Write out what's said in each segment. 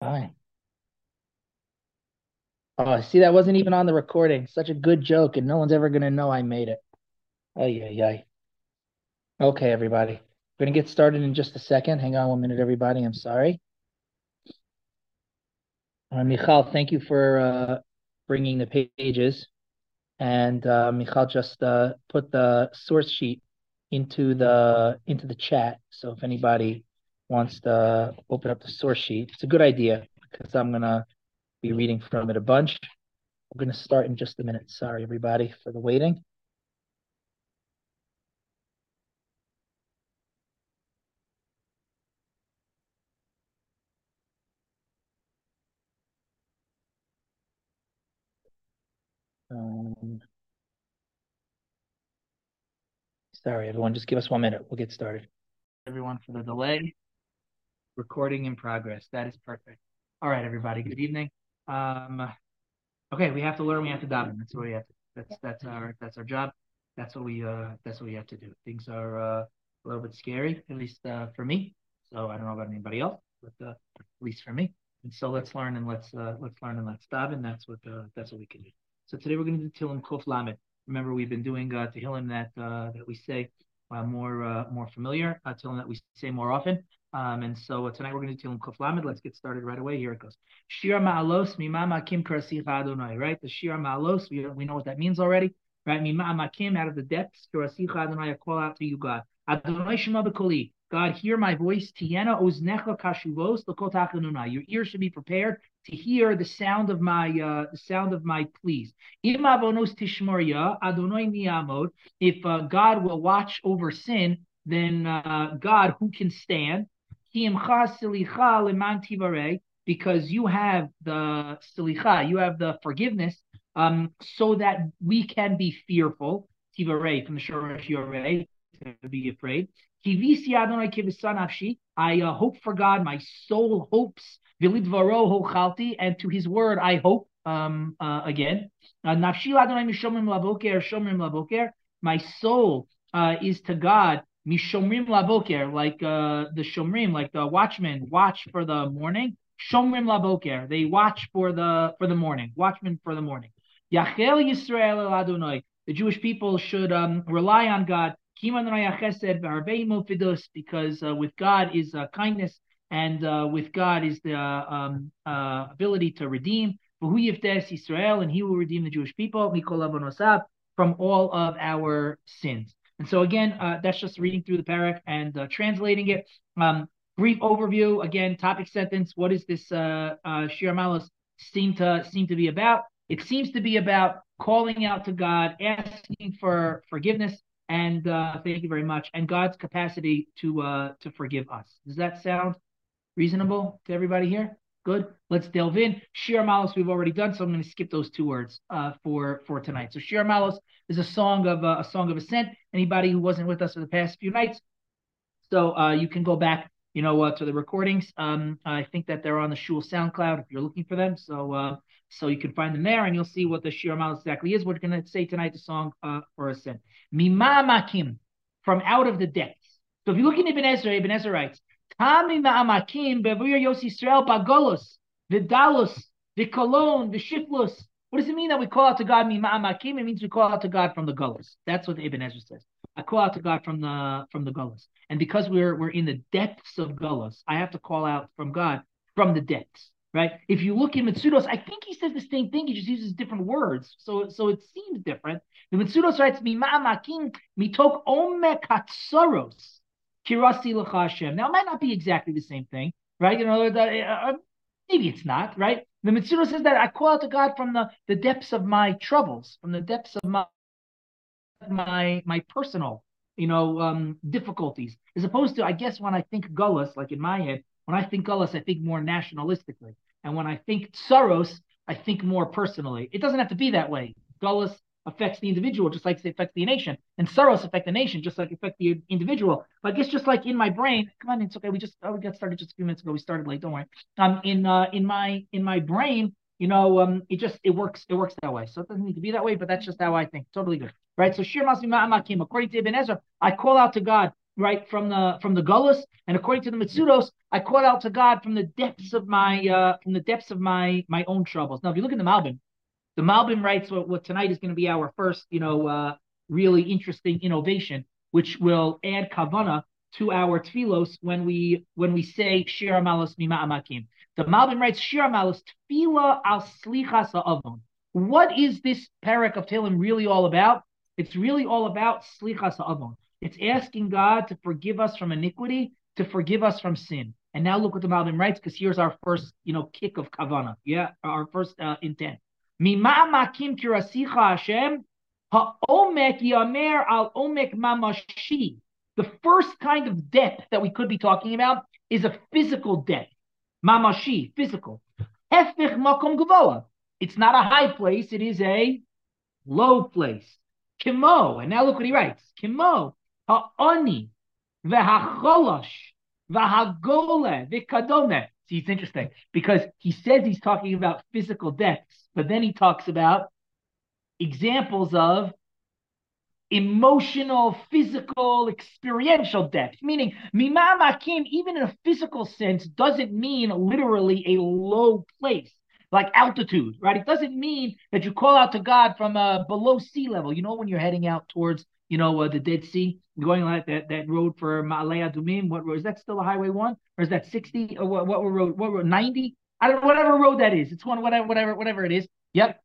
Fine. Oh, see, that wasn't even on the recording. Such a good joke, and no one's ever gonna know I made it. Oh yeah, yeah. Okay, everybody. We're gonna get started in just a second. Hang on one minute, everybody. I'm sorry. Uh, Michal, thank you for uh, bringing the pages. And uh, Michal just uh, put the source sheet into the into the chat. So if anybody wants to open up the source sheet, it's a good idea because I'm gonna be reading from it a bunch. We're going to start in just a minute. Sorry, everybody, for the waiting. Um, sorry, everyone. Just give us one minute. We'll get started. Everyone for the delay. Recording in progress. That is perfect. All right, everybody. Good evening. Um, okay, we have to learn. We have to daven. That's what we have. To, that's that's our that's our job. That's what we uh that's what we have to do. Things are uh, a little bit scary, at least uh, for me. So I don't know about anybody else, but uh, at least for me. And so let's learn and let's uh, let's learn and let's daven. That's what uh, that's what we can do. So today we're going to do Tehillim Kuf Lamed. Remember, we've been doing uh, Tehillim that uh, that we say uh, more uh, more familiar, uh, Tehillim that we say more often. Um, and so uh, tonight we're going to do Tehillim Kuf Lamed. Let's get started right away. Here it goes. Shir Ma'alos Mimama Kim Karasicha Adonai. Right, the Shir Ma'alos. We we know what that means already. Right, Mimama Kim out of the depths Karasicha Adonai. I call out to you, God. Adonai Shema B'Koli. God, hear my voice. Tiena oznecha kashuvos Your ears should be prepared to hear the sound of my uh, the sound of my pleas. Im avonos tishmoria Adonai niyamod. If uh, God will watch over sin, then uh, God, who can stand? Because you have the silicha, you have the forgiveness, um, so that we can be fearful. Tivare from the Shoresh Yoreh, to be afraid. I uh, hope for God, my soul hopes. And to his word I hope um, uh, again. Uh, my soul uh, is to God Mishomrim laboker, like uh, the shomrim, like the watchmen watch for the morning. Shomrim laboker, they watch for the for the morning. Watchmen for the morning. Yachel Yisrael el Adonai. The Jewish people should um, rely on God. Because uh, with God is uh, kindness, and uh, with God is the um, uh, ability to redeem. Israel, and He will redeem the Jewish people from all of our sins. And so again, uh, that's just reading through the parak and uh, translating it. Um, brief overview again, topic sentence. What is this uh, uh, Shir Malos seem to seem to be about? It seems to be about calling out to God, asking for forgiveness, and uh, thank you very much, and God's capacity to uh, to forgive us. Does that sound reasonable to everybody here? Good. Let's delve in. Shir Malos we've already done, so I'm going to skip those two words uh, for for tonight. So Shir Malos is a song of uh, a song of ascent. Anybody who wasn't with us for the past few nights, so uh, you can go back, you know, uh, to the recordings. Um, I think that they're on the Shul SoundCloud if you're looking for them. So uh, so you can find them there, and you'll see what the Shir Malos exactly is. We're going to say tonight the song uh, for ascent. Mima makim, from out of the depths. So if you look in Ibn Ezra, Ibn Ezra writes. Tami ma'amakim bevir Yos Yisrael bagolos, vidalos, vikolon, vishiflos. What does it mean that we call out to God ma'amakim? It means we call out to God from the gullus. That's what Ibn Ezra says. I call out to God from the from the gullus. And because we're we're in the depths of gullus, I have to call out from God from the depths. Right? If you look in Mitsudos, I think he says the same thing. He just uses different words, so so it seems different. The Mitsudos writes ma'amakim mitok omek hatsaros kirasi l'chashem. Now, it might not be exactly the same thing, right? You know, the, uh, maybe it's not, right? The Mitzvah says that I call out to God from the, the depths of my troubles, from the depths of my my my personal, you know, um, difficulties, as opposed to, I guess, when I think gullus, like in my head, when I think gullus, I think more nationalistically, and when I think Soros, I think more personally. It doesn't have to be that way. Gullus affects the individual just like it affects the nation, and sorrows affect the nation just like it affect the individual. But it's just like in my brain, come on, it's okay. We just oh, we got started just a few minutes ago. We started late. Don't worry. Um, in uh, in my in my brain, you know, um, it just it works it works that way. So it doesn't need to be that way, but that's just how I think. Totally good, right? So Shir Masmi Ma'amakim, according to Ibn Ezra, I call out to God. right from the from the gullus, and according to the Mitzudos, I called out to God from the depths of my uh, from the depths of my my own troubles. Now, if you look in the Malbim, the Malbim writes what, what tonight is going to be our first, you know, uh, really interesting innovation, which will add kavana to our tfilos when we when we say Shir Amalos Mima Amakim. The Malbim writes Shir Amalos Tfila al Slichas Avon. What is this parak of Tehillim really all about? It's really all about Slichas Avon. It's asking God to forgive us from iniquity, to forgive us from sin. And now look what the Malbim writes, because here's our first, you know, kick of kavana. Yeah, our first uh, intent. Mima makim kirasicha Hashem ha'omek yamer al omek mamashi. The first kind of depth that we could be talking about is a physical depth. Mamashi, physical. It's not a high place, it is a low place. Kimo, and now look what he writes. Kimo, ha'oni, v'hacholosh, v'hagole, v'kadome. See, it's interesting because he says he's talking about physical depths, but then he talks about examples of emotional, physical, experiential depth. Meaning, mima makim, even in a physical sense, doesn't mean literally a low place, like altitude, right? It doesn't mean that you call out to God from uh, below sea level. You know, when you're heading out towards, you know, uh, the Dead Sea, going like that that road for Ma'aleh Adumim. What road is that? Still a Highway One, or is that sixty? Or what? What road? What road? Ninety? I don't know. Whatever road that is. It's one. Whatever. Whatever. Whatever it is. Yep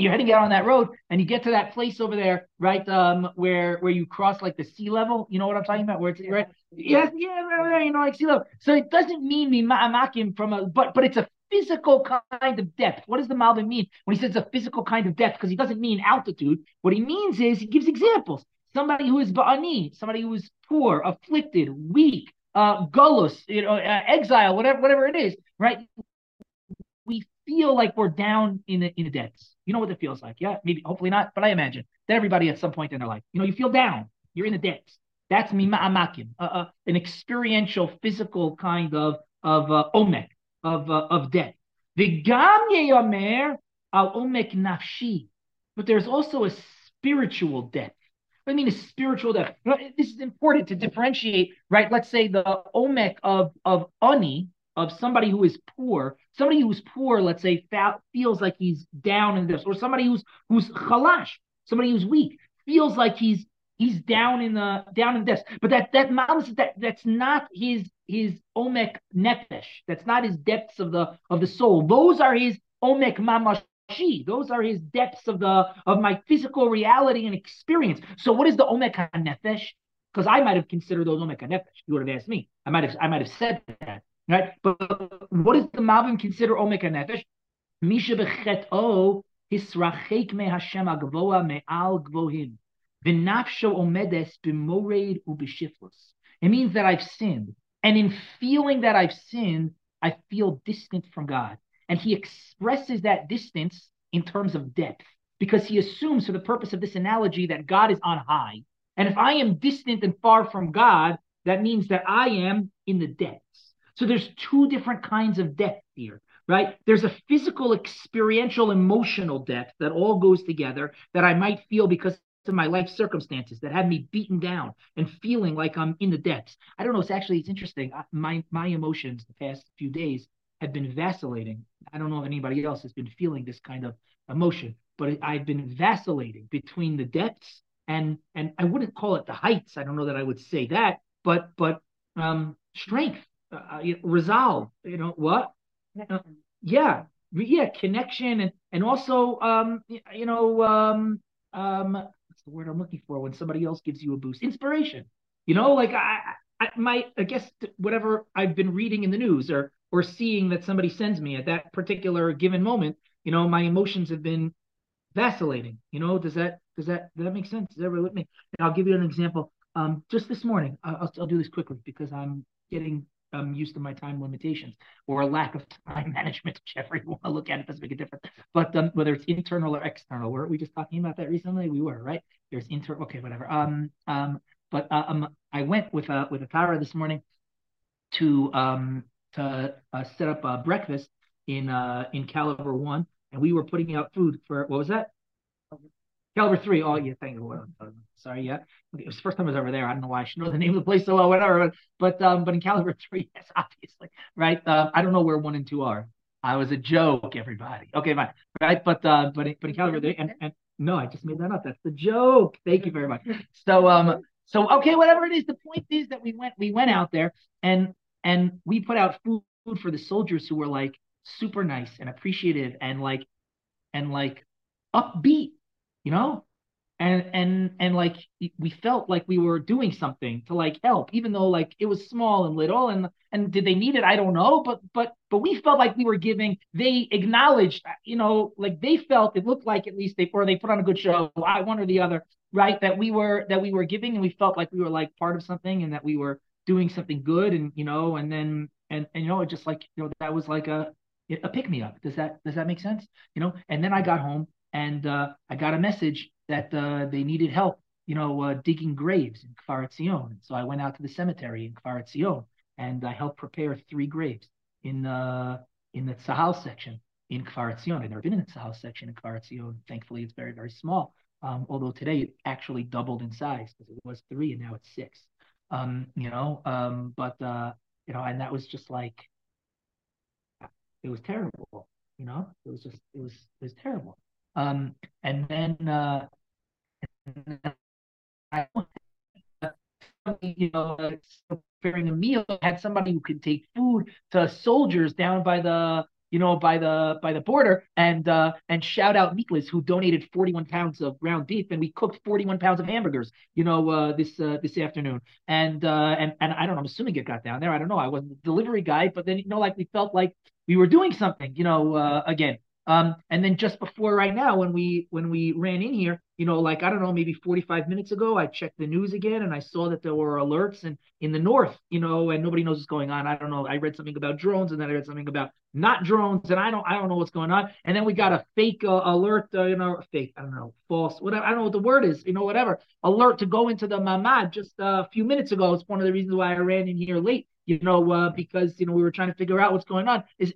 you're heading out on that road and you get to that place over there, right? Um, where where you cross like the sea level. You know what I'm talking about? Where it's right? Yes, yeah, right there, you know, like sea level. So it doesn't mean me ma'amakim from a but but it's a physical kind of depth. What does the Malvin mean when he says a physical kind of depth? Because he doesn't mean altitude. What he means is he gives examples. Somebody who is ba'ani, somebody who is poor, afflicted, weak, uh, gullus, you know, uh, exile, whatever, whatever it is, right? We feel like we're down in the in the depths. You know what it feels like. Yeah, maybe, hopefully not, but I imagine that everybody at some point in their life, you know, you feel down. You're in the depths. That's mima'amakim, uh, uh, an experiential, physical kind of of uh, omek, of uh, of death. V'gam yeyamer al omek nafshi, but there's also a spiritual death. I mean a spiritual death? This is important to differentiate, right? Let's say the omek of of ani, of somebody who is poor, somebody who's poor, let's say, feels like he's down in this, or somebody who's who's chalash, somebody who's weak, feels like he's he's down in the down in this. But that that that that's not his his omek nefesh. That's not his depths of the of the soul. Those are his omek mamashi. Those are his depths of the of my physical reality and experience. So what is the omek nefesh? Because I might have considered those omek nefesh. You would have asked me. I might have I might have said that. Right? But what does the Malvim consider Omek HaNefesh? Misha b'chet'o hisrachek me Hashem agvoa me'al gvohim. V'nafsho omedes b'mored u'b'shiflus. It means that I've sinned. And in feeling that I've sinned, I feel distant from God. And he expresses that distance in terms of depth because he assumes, for the purpose of this analogy, that God is on high. And if I am distant and far from God, that means that I am in the depths. So there's two different kinds of depth here, right? There's a physical, experiential, emotional depth that all goes together that I might feel because of my life circumstances that have me beaten down and feeling like I'm in the depths. I don't know. It's actually it's interesting. My my emotions the past few days have been vacillating. I don't know if anybody else has been feeling this kind of emotion, but I've been vacillating between the depths and and I wouldn't call it the heights. I don't know that I would say that, but but um, strength uh, uh resolve. You know what? Uh, yeah, yeah, connection and and also um you know um um what's the word I'm looking for when somebody else gives you a boost? Inspiration. You know, like I, I my I guess whatever I've been reading in the news or or seeing that somebody sends me at that particular given moment, you know, my emotions have been vacillating. You know, does that does that does that make sense? Does everybody with me? And I'll give you an example. Um, just this morning, I'll, I'll do this quickly because I'm getting I'm used to my time limitations or a lack of time management, whichever you want to look at it doesn't make a difference. But um, whether it's internal or external, weren't we just talking about that recently? We were, right? There's internal, okay, whatever. Um, um, but uh, um, I went with a with a Tara this morning to um to uh, set up a breakfast in uh in Caliber One, and we were putting out food for what was that? Caliber three. Oh yeah, thank you. Sorry, yeah. It was the first time I was ever there. I don't know why I should know the name of the place so well, whatever. But um, but in Caliber three, yes, obviously, right? Uh, I don't know where one and two are. I was a joke, everybody. Okay, fine, right? But uh, but but in Caliber three, and, and no, I just made that up. That's the joke. Thank you very much. So um, so okay, whatever it is, the point is that we went we went out there and and we put out food for the soldiers who were like super nice and appreciative and like and like upbeat, you know? And and and like we felt like we were doing something to like help, even though like it was small and little. And and did they need it? I don't know, but but but we felt like we were giving. They acknowledged, you know, like they felt it looked like at least they or they put on a good show, one or the other, right? That we were that we were giving, and we felt like we were like part of something, and that we were doing something good, and you know, and then and and you know, it just like you know that was like a a pick me up. Does that does that make sense? You know, and then I got home and uh, I got a message that uh, they needed help, you know, uh, digging graves in Kfar Etzion. So I went out to the cemetery in Kfar Etzion and I helped prepare three graves in uh, in the Tzahal section in Kfar Etzion. I've never been in the Tzahal section in Kfar Etzion. Thankfully, it's very very small. Um, although today it actually doubled in size because it was three and now it's six. Um, you know, um, but uh, you know, and that was just like it was terrible. You know, it was just it was it was terrible. Um, and then uh, I, you know, preparing a meal, had somebody who could take food to soldiers down by the you know, by the by the border, and uh, and shout out Meatless who donated 41 pounds of ground beef, and we cooked 41 pounds of hamburgers, you know, uh, this uh, this afternoon, and uh, and and I don't know, I'm assuming it got down there. I don't know, I wasn't the delivery guy, but then you know, like we felt like we were doing something, you know, uh, again. Um, and then just before right now, when we when we ran in here, you know, like I don't know, maybe 45 minutes ago, I checked the news again and I saw that there were alerts and in the north, you know, and nobody knows what's going on. I don't know. I read something about drones and then I read something about not drones, and I don't I don't know what's going on. And then we got a fake uh, alert, uh, you know, fake, I don't know, false, whatever. I don't know what the word is, you know, whatever alert to go into the mamad just a few minutes ago. It's one of the reasons why I ran in here late you know, uh, because you know we were trying to figure out what's going on. Is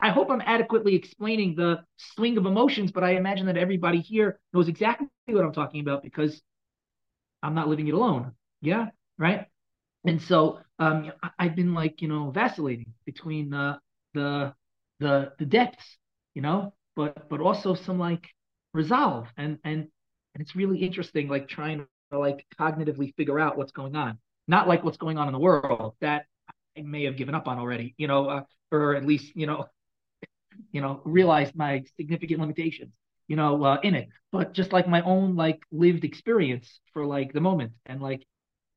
I hope I'm adequately explaining the swing of emotions, but I imagine that everybody here knows exactly what I'm talking about because I'm not living it alone. Yeah, right. And so um, I've been like you know vacillating between uh, the the the depths, you know, but but also some like resolve and and and it's really interesting like trying to like cognitively figure out what's going on, not like what's going on in the world that I may have given up on already, you know, uh, or at least you know, you know, realized my significant limitations, you know, uh, in it. But just like my own like lived experience for like the moment, and like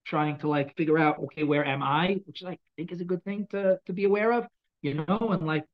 trying to like figure out, okay, where am I? Which I think is a good thing to to be aware of, you know, and like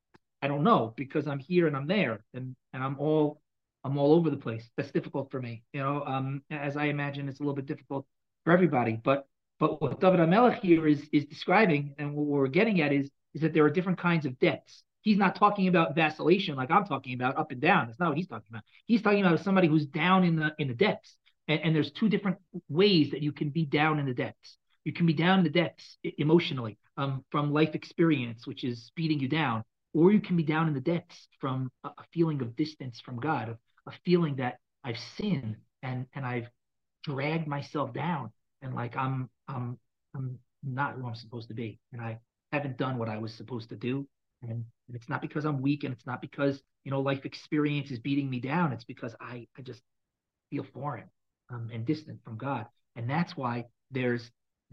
I don't know because I'm here and I'm there, and and I'm all I'm all over the place. That's difficult for me, you know. Um, as I imagine, it's a little bit difficult for everybody, but but what David HaMelech here is is describing, and what we're getting at is is that there are different kinds of debts. He's not talking about vacillation like I'm talking about, up and down. That's not what he's talking about. He's talking about somebody who's down in the in the depths. And, and there's two different ways that you can be down in the depths. You can be down in the depths emotionally um, from life experience, which is beating you down, or you can be down in the depths from a, a feeling of distance from God, a, a feeling that I've sinned and and I've dragged myself down and like I'm I'm I'm not who I'm supposed to be, and I haven't done what I was supposed to do. And, and it's not because I'm weak, and it's not because you know life experience is beating me down. It's because I I just feel foreign um, and distant from God, and that's why there's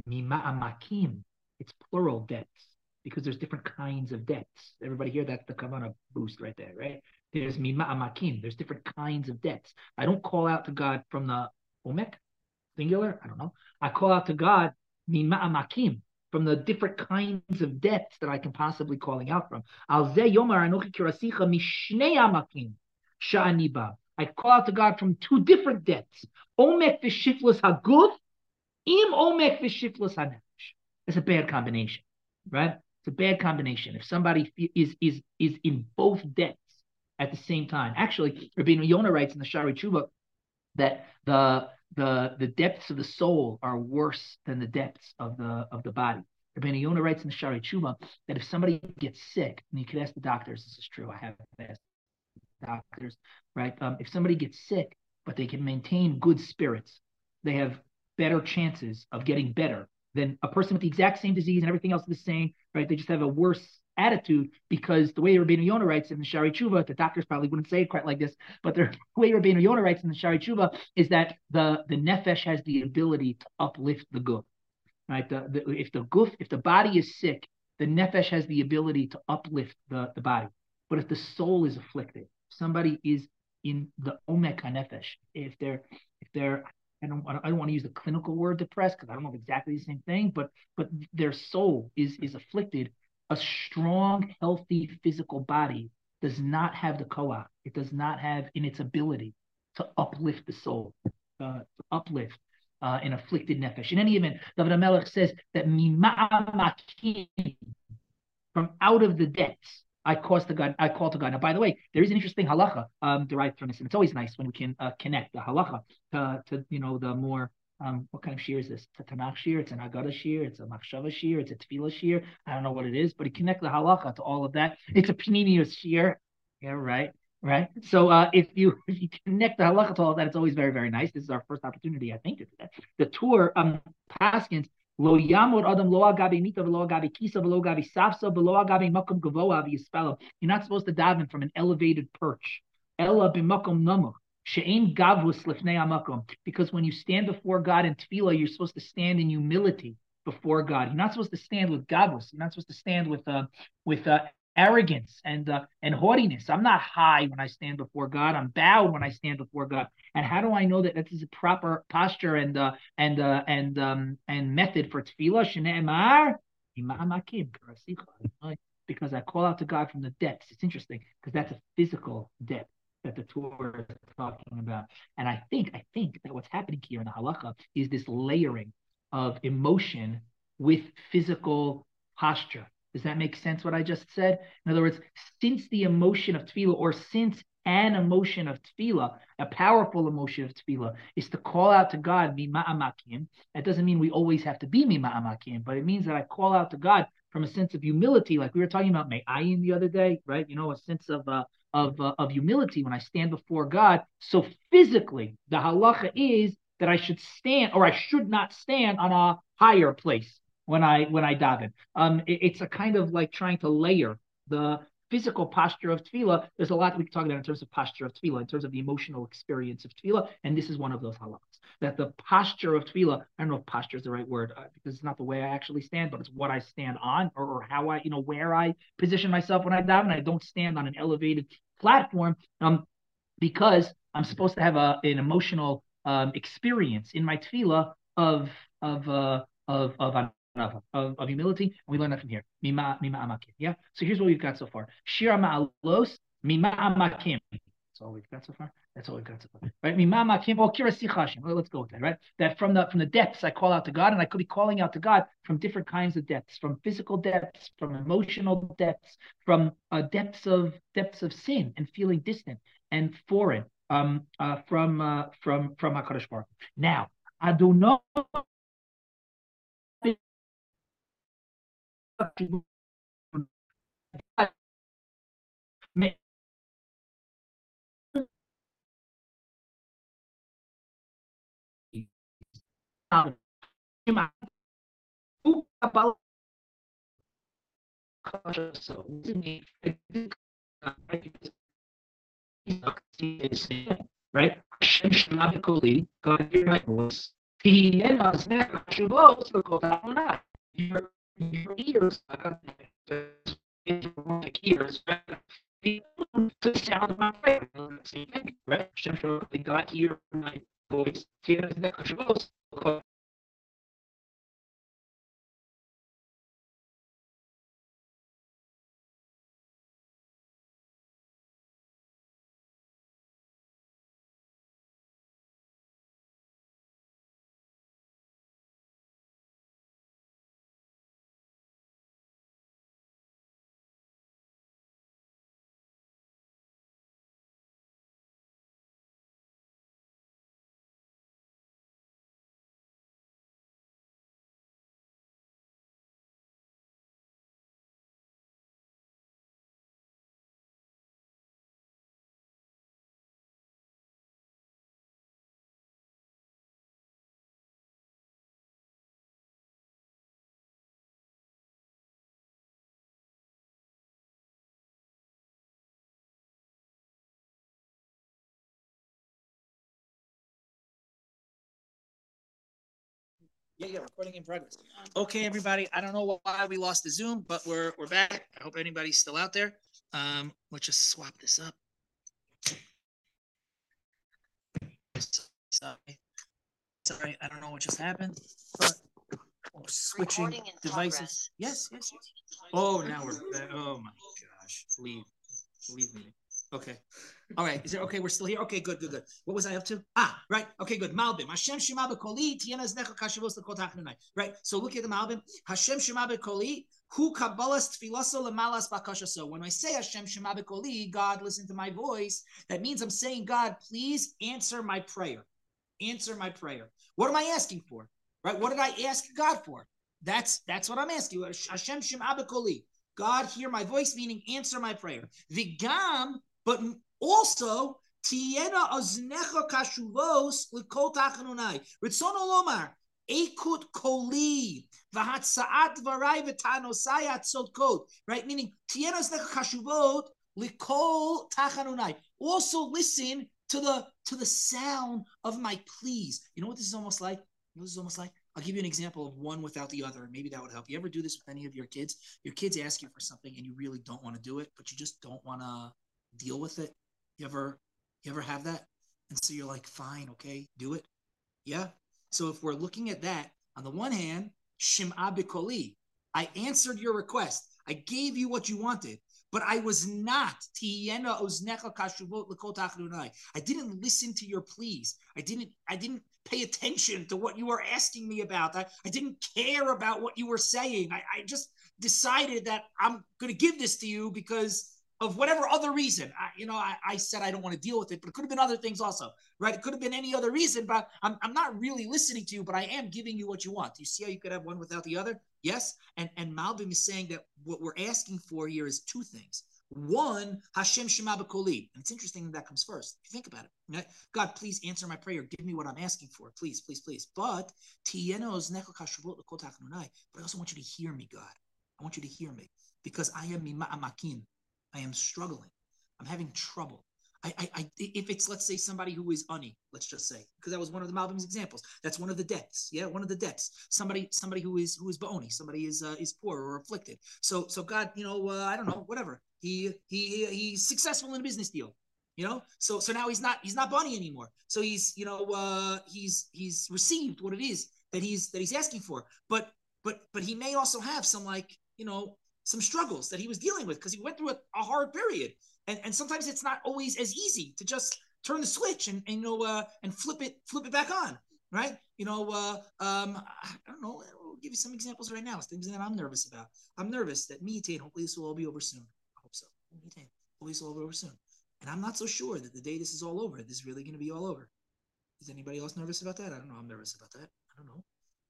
mima'amakim. It's plural debts because there's different kinds of debts. Everybody hear that's the kavana boost right there, right? There's mima'amakim. There's different kinds of debts. I don't call out to God from the omek, singular. I don't know. I call out to God min ma'amakim from the different kinds of debts that I can possibly calling out from. Yomar anochi kirasicha mishnei amakim sha'ani I call out to God from two different debts. Omek v'shiflus haguf, im omek v'shiflus hanefesh. It's a bad combination, right? It's a bad combination. If somebody is is is in both debts at the same time. Actually, Rabbi Yonah writes in the Shari Tshuva that the the the depths of the soul are worse than the depths of the of the body. Rabbi Yonah writes in the Shari Tshuva that if somebody gets sick, and you could ask the doctors, this is true, I have asked doctors, right? Um, if somebody gets sick, but they can maintain good spirits. They have better chances of getting better than a person with the exact same disease and everything else is the same, right? They just have a worse attitude because the way Rabbeinu Yonah writes in the Shari Tshuva, the doctors probably wouldn't say it quite like this, but the way Rabbeinu Yonah writes in the Shari Tshuva is that the, the nefesh has the ability to uplift the guf, right? The, the, if the guf, if the body is sick, the nefesh has the ability to uplift the, the body. But if the soul is afflicted, somebody is in the omek hanefesh, if they're if they're I don't I don't want to use the clinical word depressed because I don't know exactly the same thing, but but their soul is is afflicted. A strong, healthy physical body does not have the koach. It does not have in its ability to uplift the soul, uh, to uplift uh, an afflicted nefesh. In any event, David Melech says that from out of the depths I call to God. I call to God. Now, by the way, there is an interesting halacha um, derived from this, and it's always nice when we can uh, connect the halacha to, to you know the more um, what kind of shear is this? It's a Tanakh shear, it's an Agada shear, it's a Machshava shear, it's a Tefillah shear. I don't know what it is, but he connects the halacha to all of that. It's a Paninius shear. Yeah, right, right. So uh, if you if you connect the halacha to all that, it's always very very nice. This is our first opportunity, I think, to do that. The Tur um, Paskins Lo yamod adam lo agabi mita v'lo agabi kisa v'lo agabi safsa v'lo agabi makom gavoa. You're not supposed to daven from an elevated perch. Ella b'makom namuch. She'en gavus amakom. Because when you stand before God in tefillah, you're supposed to stand in humility before God. You're not supposed to stand with gavus. You're not supposed to stand with uh, with uh, arrogance and uh, and haughtiness. I'm not high when I stand before God. I'm bowed when I stand before God. And how do I know that that is a proper posture and uh, and uh, and um, and method for tefillah? Because I call out to God from the depths. It's interesting because that's a physical depth that the Torah is talking about. And I think I think that what's happening here in the halacha is this layering of emotion with physical posture does that make sense what I just said? In other words, since the emotion of tefillah, or since an emotion of tefillah, a powerful emotion of tefillah, is to call out to God, mima'amakim. That doesn't mean we always have to be mima'amakim, but it means that I call out to God from a sense of humility, like we were talking about me'ayin the other day, right? You know, a sense of uh, of uh, of humility when I stand before God. So physically, the halacha is that I should stand, or I should not stand on a higher place when I when I daven. Um, it, it's a kind of like trying to layer the physical posture of tefillah. There's a lot we can talk about in terms of posture of tefillah, in terms of the emotional experience of tefillah, and this is one of those halachas. That the posture of tefillah, I don't know if posture is the right word uh, because it's not the way I actually stand, but it's what I stand on or, or how I, you know, where I position myself when I daven. I don't stand on an elevated platform um, because I'm supposed to have a an emotional um, experience in my tefillah of of uh, of of of, of, humility, and we learn that from here. Mima, mima amakim. Yeah. So here's what we've got so far. Shira ma'alos, mima amakim. That's all we've got so far. That's all we've got so far. Right? Mima amakim. Oh. Let's go with that. Right. That from the from the depths I call out to God, and I could be calling out to God from different kinds of depths, from physical depths, from emotional depths, from uh, depths of depths of sin and feeling distant and foreign. Um, uh, from uh, from from Hakadosh Baruch. Now, I do not não. A palavra right? Hashem shema b'koli, God hear my voice. Tihyeh mazeh hashuvos l'kol ha'onah. Your your ears, like ears, the sound of my prayer. Right? Hashem God hear my pojistí, že jako živost, Yeah, yeah, recording in progress. Okay, everybody. I don't know why we lost the Zoom, but we're we're back. I hope anybody's still out there. Um, let's just swap this up. Sorry, sorry, I don't know what just happened, but we're switching in devices. progress. Yes, yes, yes. Oh, now we're. back. Oh my gosh! Leave, leave me. Okay. All right. Is it okay? We're still here. Okay. Good. Good. Good. What was I up to? Ah, right. Okay. Good. Malbim. Hashem Shema Bekoli Tiena Znecha Kashavos Lekot Hachnunai. Right. So look at the Malbim. Hashem Shema Bekoli Hu Kabbalas Tfilaso Lemalas Bakashaso. When I say Hashem Shema Bekoli, God, listen to my voice. That means I'm saying, God, please answer my prayer. Answer my prayer. What am I asking for? Right. What did I ask God for? That's that's what I'm asking. Hashem Shema Bekoli. God, hear my voice, meaning answer my prayer. Vigam, but also tiena oznecha kashuvos likol tachanunai. Ritzono lomar ekut koli v'hatzaat dvarai v'tanosai atzodkot. Right, meaning tiena oznecha kashuvot likol tachanunai. Also listen to the to the sound of my pleas. You know what this is almost like? You know this is almost like? I'll give you an example of one without the other. Maybe that would help. You ever do this with any of your kids? Your kids ask you for something and you really don't want to do it, but you just don't want to deal with it. You ever you ever have that? And so you're like, fine, okay, do it. Yeah. So if we're looking at that, on the one hand, Shim'a Bikoli, I answered your request. I gave you what you wanted, but I was not. I didn't listen to your pleas. I didn't. I didn't pay attention to what you were asking me about. I, I didn't care about what you were saying. I, I just decided that I'm going to give this to you because of whatever other reason. I, you know, I, I said I don't want to deal with it, but it could have been other things also, right? It could have been any other reason, but I'm, I'm not really listening to you, but I am giving you what you want. Do you see how you could have one without the other? Yes. And and Malbim is saying that what we're asking for here is two things. One, Hashem Shema B'Koli. And it's interesting that, that comes first. If you think about it, right? God, please answer my prayer. Give me what I'm asking for. Please, please, please. But but I also want you to hear me, God. I want you to hear me because I am mima'amakin. I am struggling. I'm having trouble. I, I, I, if it's let's say somebody who is ani, let's just say, because that was one of the Malbim's examples. That's one of the debts. Yeah, one of the debts. Somebody, somebody who is who is baoni, somebody is uh, is poor or afflicted. So, so God, you know, uh, I don't know, whatever. He he he's successful in a business deal. You know, so so now he's not he's not bunny anymore. So he's you know uh, he's he's received what it is that he's that he's asking for. But but but he may also have some like you know some struggles that he was dealing with because he went through a, a, hard period. And, and sometimes it's not always as easy to just turn the switch and, and you know uh, and flip it flip it back on, right? You know, uh, um, I don't know. I'll give you some examples right now. Things that I'm nervous about. I'm nervous that me and hopefully this will all be over soon. I hope so. Me Hopefully this will all be over soon. And I'm not so sure that the day this is all over, this is really going to be all over. Is anybody else nervous about that? I don't know. I'm nervous about that. I don't know.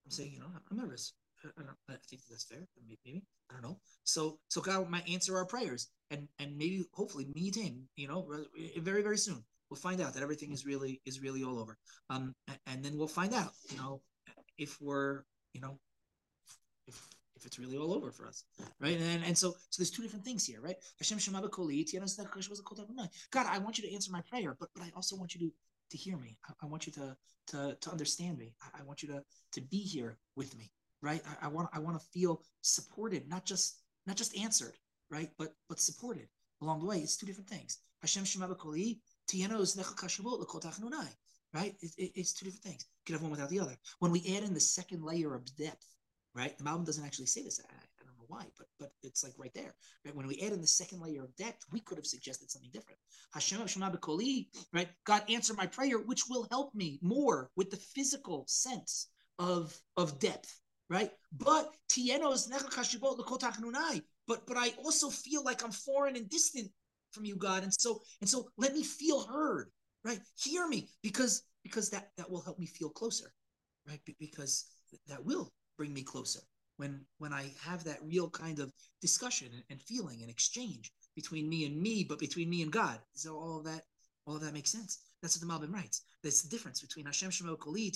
I'm saying, you know, I'm nervous. I, don't, I think that's fair. Maybe I don't know. So so God might answer our prayers, and and maybe hopefully meet him. You know, very very soon we'll find out that everything is really is really all over. Um, and then we'll find out. You know, if we're you know if if it's really all over for us, right? And and so so there's two different things here, right? Hashem Shema God, I want you to answer my prayer, but but I also want you to to hear me. I, I want you to to to understand me. I, I want you to to be here with me right? I, I want I want to feel supported, not just not just answered, right? But but supported along the way. It's two different things. Hashem Shema L'Kol Tachnunai. Right? It, it, it's two different things. You could have one without the other. When we add in the second layer of depth, right? The Malbim doesn't actually say this. I, I don't know why, but but it's like right there. Right? When we add in the second layer of depth, we could have suggested something different. Hashem Shema B'Koli, right? God answer my prayer, which will help me more with the physical sense of of depth right? But but but I also feel like I'm foreign and distant from you, God. And so and so let me feel heard, right? Hear me because because that that will help me feel closer, right? Because that will bring me closer when when I have that real kind of discussion and, and feeling and exchange between me and me, but between me and God. So all of that all of that makes sense. That's what the Malbim writes. That's the difference between Hashem Shemo Koli,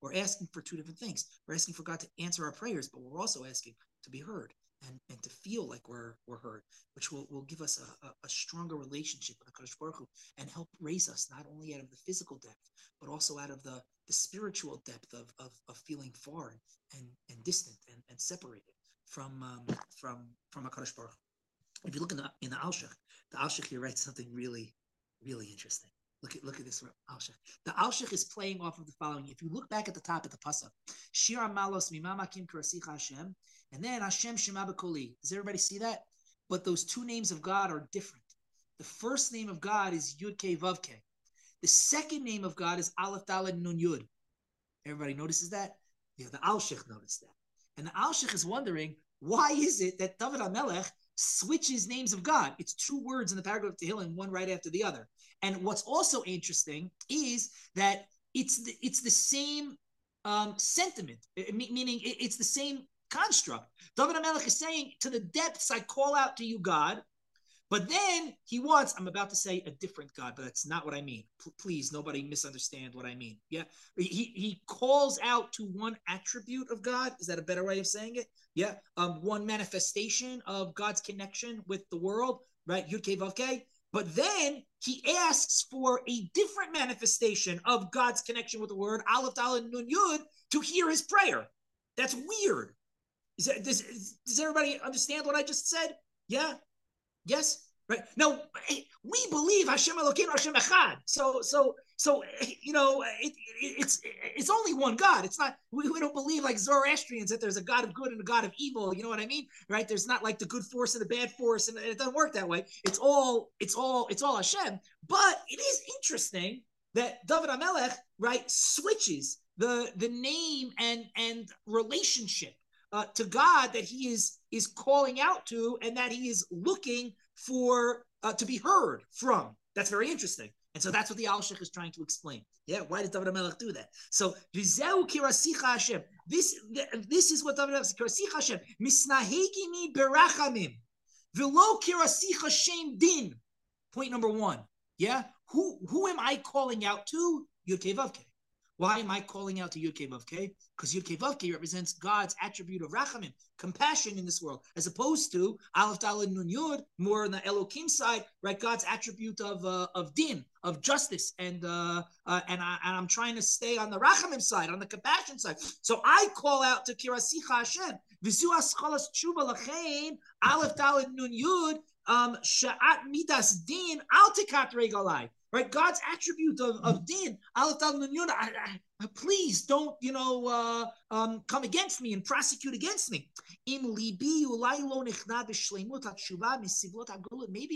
We're asking for two different things. We're asking for God to answer our prayers, but we're also asking to be heard and, and to feel like we're we're heard, which will, will give us a, a, a stronger relationship with HaKadosh Baruch Hu and help raise us not only out of the physical depth, but also out of the, the spiritual depth of, of, of feeling far and, and distant and, and separated from um, from from HaKadosh Baruch. If you look in the in the Alshich, the Alshich here writes something really, really interesting. Look at look at this Alshich. The Alshich is playing off of the following. If you look back at the top of the pasuk, Shira Malos Mimamakim Kurasicha Hashem, and then Hashem Shema B'Koli. Does everybody see that? But those two names of God are different. The first name of God is Yud Ke Vav. The second name of God is Aleph Daled Nun Yud. Everybody notices that? Yeah, the Alshich noticed that. And the Alshich is wondering why is it that David HaMelech switches names of God. It's two words in the paragraph of Tehillim, one right after the other. And what's also interesting is that it's the, it's the same um, sentiment, meaning it's the same construct. David HaMelech is saying, to the depths I call out to you, God. But then he wants, I'm about to say a different God, but that's not what I mean. P- please, nobody misunderstand what I mean. Yeah. He, he calls out to one attribute of God. Is that a better way of saying it? Yeah. Um, one manifestation of God's connection with the world, right? Yud But then he asks for a different manifestation of God's connection with the word, Aleph Nun Yud, to hear his prayer. That's weird. That, does, does everybody understand what I just said? Yeah? Yes? Right? Now, eh, we believe Hashem Elokeinu Hashem Echad. So, so, so, eh, you know, eh, it, it, it's it's only one God. It's not, we, we don't believe like Zoroastrians that there's a God of good and a God of evil. You know what I mean? Right? There's not like the good force and the bad force, and it doesn't work that way. It's all, it's all, it's all Hashem. But it is interesting that David Amelech, right, switches the the name and and relationship uh, to God that he is is calling out to and that he is looking for uh, to be heard from. That's very interesting. And so that's what the Alshich is trying to explain. Yeah, why did David Melech do that? So Hashem. This this is what David Melech Kirasicha Hashem. Misnahegini berachamim. Velo kirasicha shem din. Point number one. Yeah, who who am I calling out to? Yud Vavke. Why am I calling out to Yud Ke Because Yud Ke represents God's attribute of rachamim, compassion in this world, as opposed to Aleph Daled Nun Yud, more on the Elohim side, right? God's attribute of uh, of din, of justice, and uh, uh, and I and I'm trying to stay on the rachamim side, on the compassion side. So I call out to Kirasicha Hashem, Vizu Aschalas Tshuva Lachain, Aleph Daled Nun Yud, um, Sha'at Midas Din, Al Tikat Regalai right? God's attribute of, of din, please don't, you know, uh, um, come against me and prosecute against me. Maybe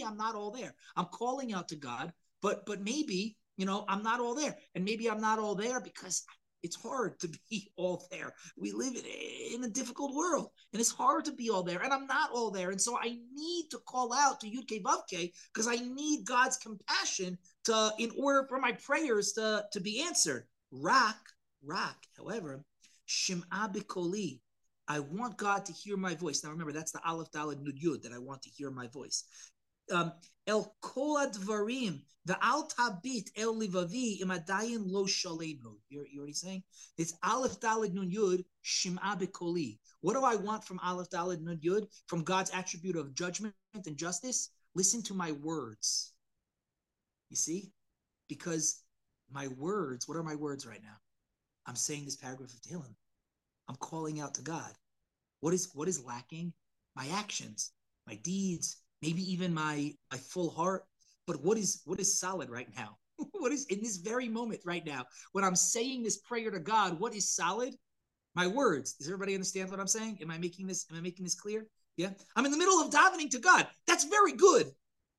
I'm not all there. I'm calling out to God, but but maybe, you know, I'm not all there. And maybe I'm not all there because it's hard to be all there. We live in a difficult world, and it's hard to be all there. And I'm not all there, and so I need to call out to Yud Vavke because I need God's compassion to, in order for my prayers to, to be answered. Rock, rock. However, Shim'a Bikoli. I want God to hear my voice. Now remember, that's the Aleph Daled Nud Yud that I want to hear my voice. Um, El kol advarim the al tabit el livavi imadayin lo shalenu. You're, you already saying it's aleph dalid nun yud shim'a bekoli. What do I want from aleph dalid nun yud? From God's attribute of judgment and justice? Listen to my words. You see, because my words. What are my words right now? I'm saying this paragraph of Tehillim. I'm calling out to God. What is what is lacking? My actions, my deeds, maybe even my my full heart but what is what is solid right now what is in this very moment right now when i'm saying this prayer to god what is solid my words does everybody understand what i'm saying am i making this am i making this clear yeah i'm in the middle of davening to god that's very good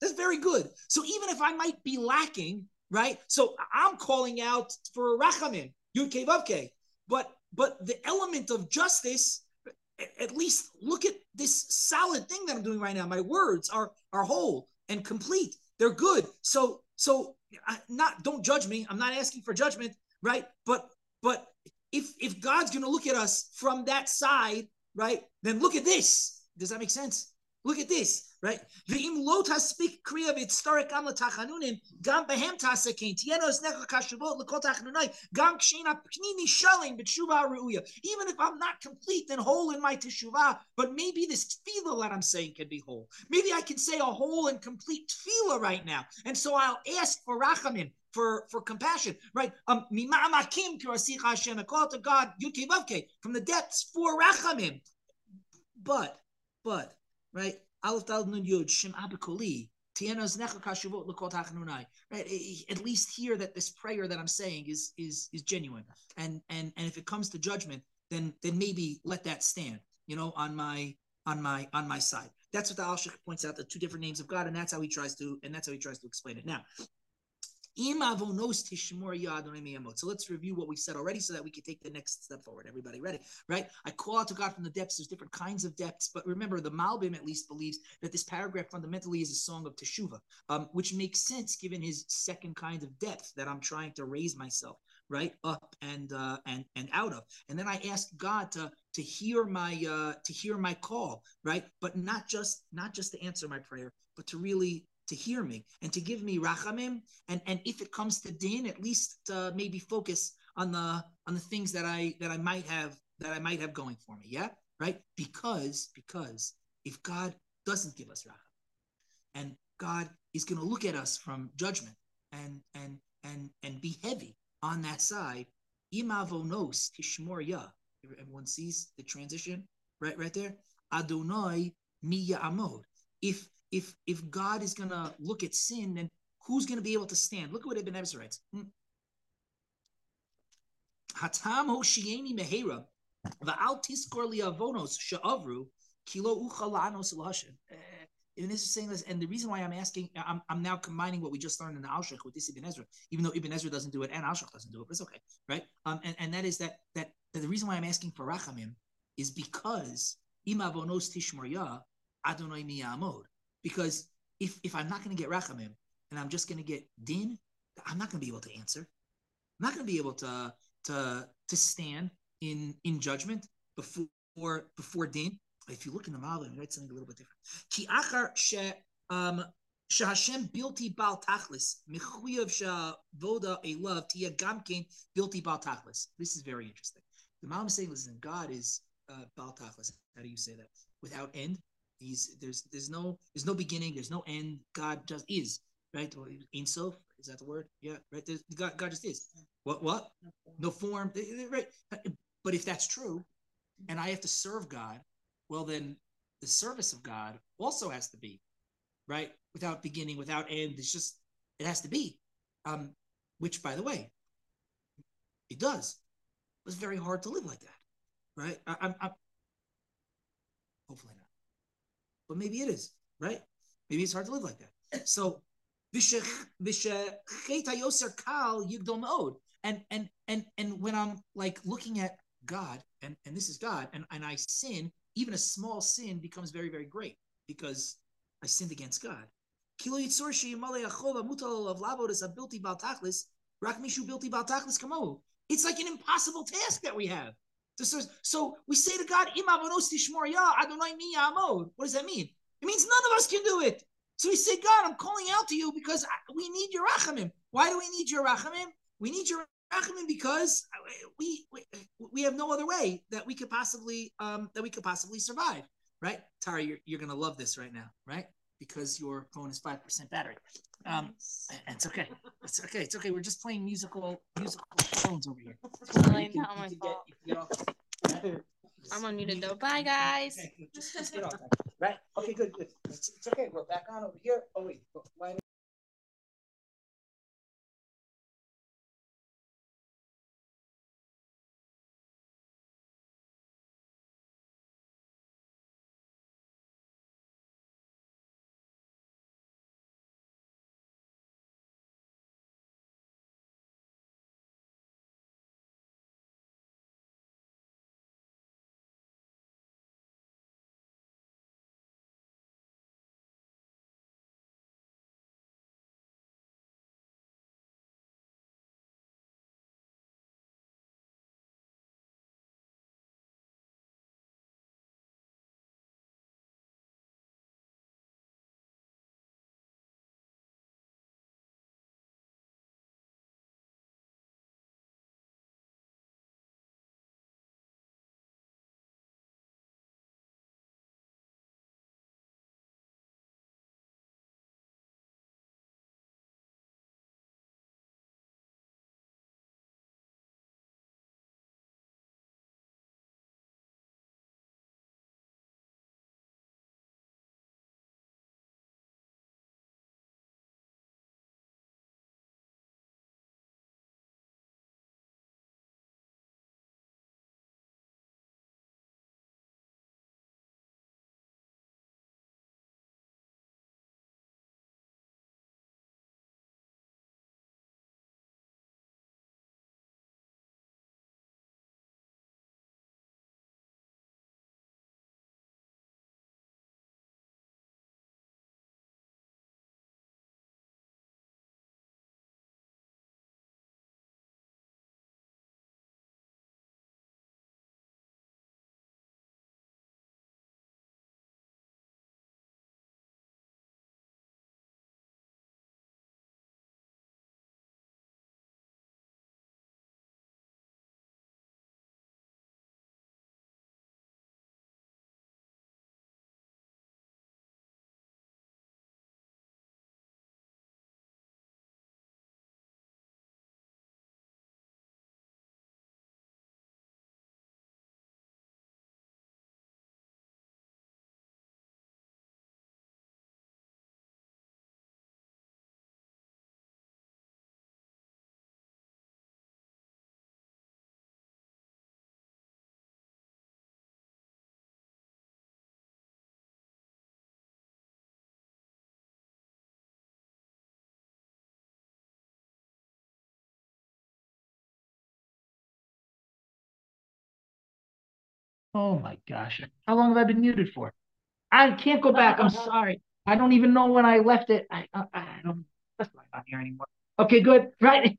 that's very good so even if i might be lacking right so i'm calling out for rachamim yud ke but but the element of justice at least look at this solid thing that I'm doing right now. My words are are whole and complete. They're good. So so not don't judge me. I'm not asking for judgment, right? But but if if God's going to look at us from that side, right? Then look at this. Does that make sense? Look at this, right? Ve'im lo taspik kriya v'tzarek gam l'tachanunim gam behem tasakein tienos necha kashavot l'kol tachanunai gam kshina pnimi shalim b'tshuva ru'uya. Even if I'm not complete and whole in my teshuvah, but maybe this tefillah that I'm saying can be whole. Maybe I can say a whole and complete tefillah right now, and so I'll ask for rachamim for for compassion, right? Um, Hashem, call to God, yudke from the depths for rachamim. But, but right? Aleph Dal Nun Yud Shem Abikoli. Right, at least hear that this prayer that I'm saying is is is genuine, and and and if it comes to judgment, then then maybe let that stand, you know, on my on my on my side. That's what the Alshich points out the two different names of God, and that's how he tries to and that's how he tries to explain it. Now, so let's review what we said already so that we can take the next step forward. Everybody ready? Right? I call out to God from the depths. There's different kinds of depths, but remember, the Malbim at least believes that this paragraph fundamentally is a song of Teshuvah, um, which makes sense given his second kind of depth that I'm trying to raise myself right up and uh, and and out of. And then I ask God to to hear my uh, to hear my call, right? But not just not just to answer my prayer, but to really to hear me and to give me rachamim, and and if it comes to din, at least uh, maybe focus on the on the things that I that I might have that I might have going for me. Yeah, right. Because because if God doesn't give us racham, and God is going to look at us from judgment and and and and be heavy on that side, imavonos tishmor ya. Everyone sees the transition right right there. Adonai miya amod. If if if God is going to look at sin, then who's going to be able to stand? Look at what Ibn Ezra writes. Hmm. Hatam hoshieni mehera va'al tiskor liavonos she'avru kilo uchalanos lahashem. Eh, Ibn Ezra is saying this, and the reason why I'm asking, I'm, I'm now combining what we just learned in the Alshich with this Ibn Ezra, even though Ibn Ezra doesn't do it and Alshich doesn't do it, but it's okay, right? Um, and, and that is that, that that the reason why I'm asking for Rachamim is because imavonos tishmor Adonai miyamod. Because if, if I'm not going to get rachamim and I'm just going to get din, I'm not going to be able to answer. I'm not going to be able to to to stand in in judgment before before din. If you look in the Malbim, you write something a little bit different. Ki achar she um shehashem bilti bal tachlis mechuyav a love tia gamkin bilti bal tachlis. This is very interesting. The Malbim is saying, listen, God is uh, bal tachlis. How do you say that? Without end. He's there's there's no there's no beginning, there's no end. God just is, right? Or Ein Sof, is that the word? Yeah, right. There's, God, God just is. What what? No form. Eh, eh, right. But if that's true, and I have to serve God, well then the service of God also has to be, right? Without beginning, without end. It's just it has to be. Um, which by the way, it does. It's very hard to live like that, right? I, I'm, I'm hopefully not but maybe it is, right? Maybe it's hard to live like that. So and and and and when I'm like looking at God and and this is God and and I sin, even a small sin becomes very very great because I sinned against God. It's like an impossible task that we have. So, so we say to God, What does that mean? It means none of us can do it. So we say, God, I'm calling out to you because we need your rachamim. Why do we need your rachamim? We need your rachamim because we, we we have no other way that we could possibly um, that we could possibly survive. Right, Tara, you're, you're gonna love this right now, right? Because your phone is five percent battery. Um, it's okay. It's okay. It's okay. We're just playing musical musical phones over here. Really not my fault. I'm unmuted though. Bye guys. Okay, just, just get off. Right? Okay, good, good. It's, it's okay. We're back on over here. Oh wait, why? Oh my gosh. How long have I been muted for? I can't go back. I'm uh, uh, sorry. I don't even know when I left it. I, I, I don't, that's not here anymore. Okay, good. Right.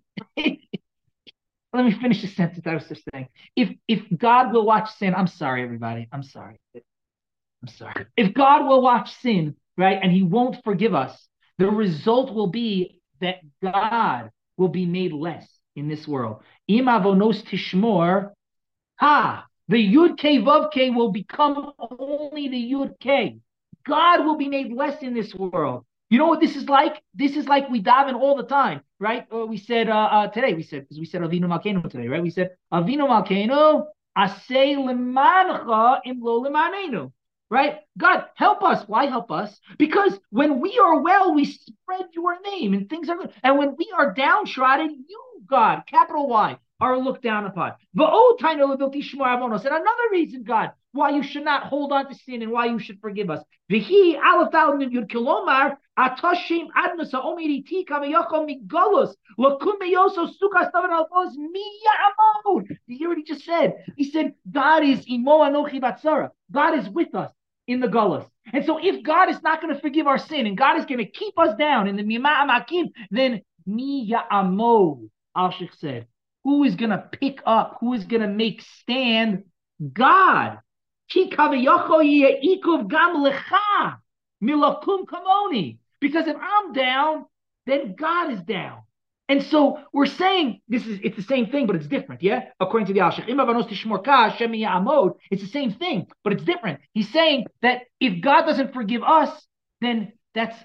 Let me finish the sentence I was just saying. If if God will watch sin, I'm sorry, everybody. I'm sorry. I'm sorry. If God will watch sin, right, and he won't forgive us, the result will be that God will be made less in this world. Im avonos tishmor, ha, the Yud K Vav K will become only the Yud K. God will be made less in this world. You know what this is like? This is like we daven all the time, right? Uh, we said uh, uh, today, we said, because we said Avinu Malkeinu today, right? We said Avinu Malkeinu, Asay Lemancha Im Lo Lemanenu right? God, help us. Why help us? Because when we are well, we spread your name and things are good. And when we are downtrodden, you, God, capital Y, are looked down upon. And another reason, God, why you should not hold on to sin and why you should forgive us. He just said? He said, God is imo anochi. God is with us in the gullus. And so if God is not going to forgive our sin and God is going to keep us down in the mima amakim, then mi ya'amod, Alshich said. Who is going to pick up? Who is going to make stand? God. Because if I'm down, then God is down. And so we're saying this is it's the same thing, but it's different, yeah? According to the Al it's the same thing, but it's different. He's saying that if God doesn't forgive us, then that's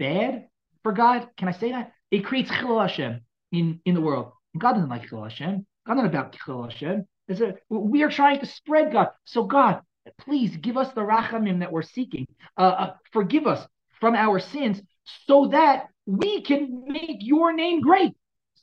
bad for God. Can I say that? It creates chilul Hashem in, in the world. God doesn't like chilul Hashem. God not about chilul Hashem. A, we are trying to spread God. So God, please give us the rachamim that we're seeking. Uh, uh, forgive us from our sins so that we can make your name great,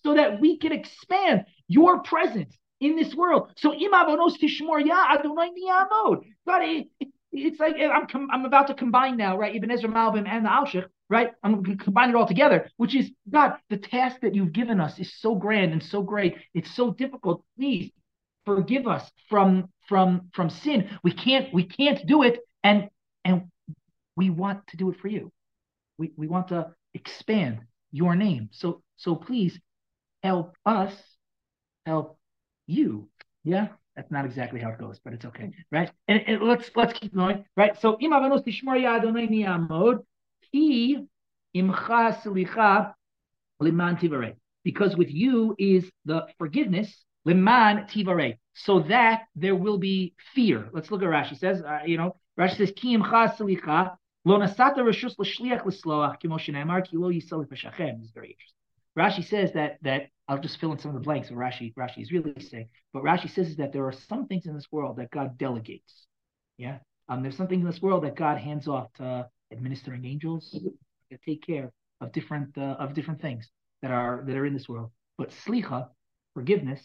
so that we can expand your presence in this world. So imavonos tishmor ya Adonai miyamod. God, it, it, it's like I'm I'm about to combine now, right? Ibn Ezra Malbim and the Alshich, right? I'm going to combine it all together, which is God. The task that you've given us is so grand and so great. It's so difficult. Please forgive us from from from sin. We can't we can't do it, and and we want to do it for you. We we want to expand your name. So so please help us help you. Yeah, that's not exactly how it goes, but it's okay, right? And, and let's let's keep going, right? So ki imcha selicha liman tivarei. Because with you is the forgiveness liman tivarei, so that there will be fear. Let's look at Rashi says, uh, you know, Rashi says ki imcha selicha Lo nasata reshus l'shliach l'sloach kimo shenemar ki lo yisol l'peshachem is very interesting. Rashi says that that I'll just fill in some of the blanks of Rashi. Rashi is really saying, but Rashi says is that there are some things in this world that God delegates. Yeah, um, there's something in this world that God hands off to administering angels to take care of different uh, of different things that are that are in this world. But slicha, forgiveness,